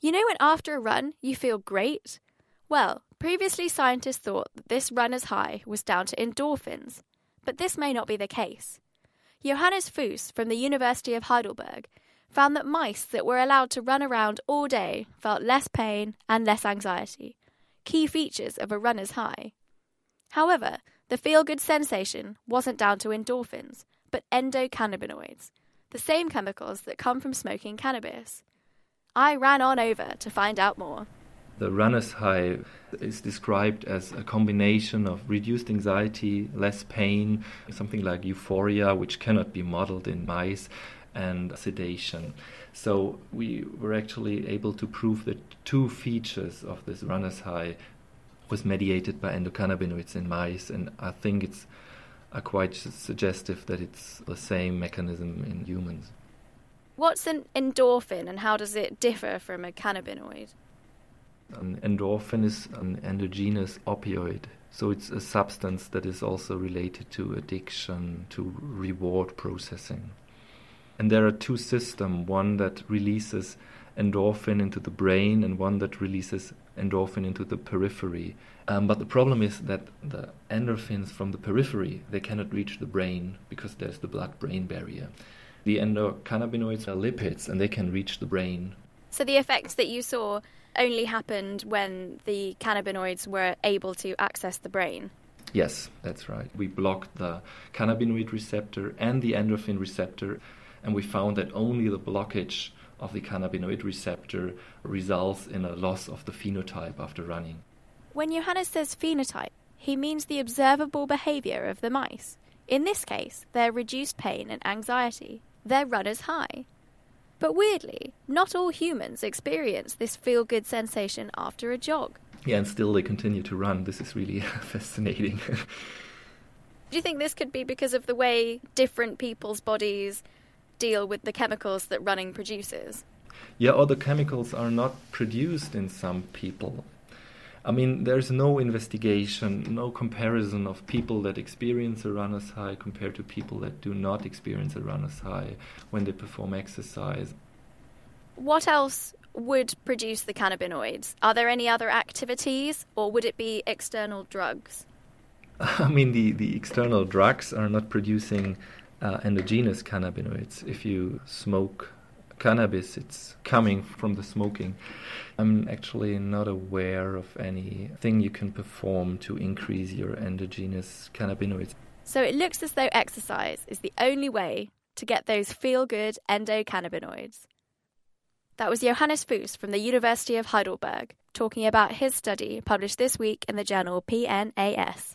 You know when after a run you feel great? Well, previously scientists thought that this runner's high was down to endorphins, but this may not be the case. Johannes Fuss from the University of Heidelberg found that mice that were allowed to run around all day felt less pain and less anxiety, key features of a runner's high. However, the feel good sensation wasn't down to endorphins, but endocannabinoids, the same chemicals that come from smoking cannabis. I ran on over to find out more. The runner's high is described as a combination of reduced anxiety, less pain, something like euphoria, which cannot be modeled in mice, and sedation. So we were actually able to prove that two features of this runner's high was mediated by endocannabinoids in mice, and I think it's uh, quite suggestive that it's the same mechanism in humans. What's an endorphin and how does it differ from a cannabinoid? An endorphin is an endogenous opioid. So it's a substance that is also related to addiction, to reward processing. And there are two systems one that releases endorphin into the brain and one that releases endorphin into the periphery. Um, but the problem is that the endorphins from the periphery they cannot reach the brain because there's the blood-brain barrier. The endocannabinoids are lipids and they can reach the brain. So the effects that you saw only happened when the cannabinoids were able to access the brain. Yes, that's right. We blocked the cannabinoid receptor and the endorphin receptor, and we found that only the blockage of the cannabinoid receptor results in a loss of the phenotype after running. When Johannes says phenotype, he means the observable behaviour of the mice. In this case, their reduced pain and anxiety, their runner's high. But weirdly, not all humans experience this feel good sensation after a jog. Yeah, and still they continue to run. This is really fascinating. Do you think this could be because of the way different people's bodies deal with the chemicals that running produces? Yeah, other chemicals are not produced in some people. I mean, there's no investigation, no comparison of people that experience a runner's high compared to people that do not experience a runner's high when they perform exercise. What else would produce the cannabinoids? Are there any other activities, or would it be external drugs? I mean, the, the external drugs are not producing uh, endogenous cannabinoids. If you smoke cannabis, it's coming from the smoking. I'm actually not aware of anything you can perform to increase your endogenous cannabinoids. So it looks as though exercise is the only way to get those feel good endocannabinoids. That was Johannes Fuss from the University of Heidelberg talking about his study published this week in the journal PNAS.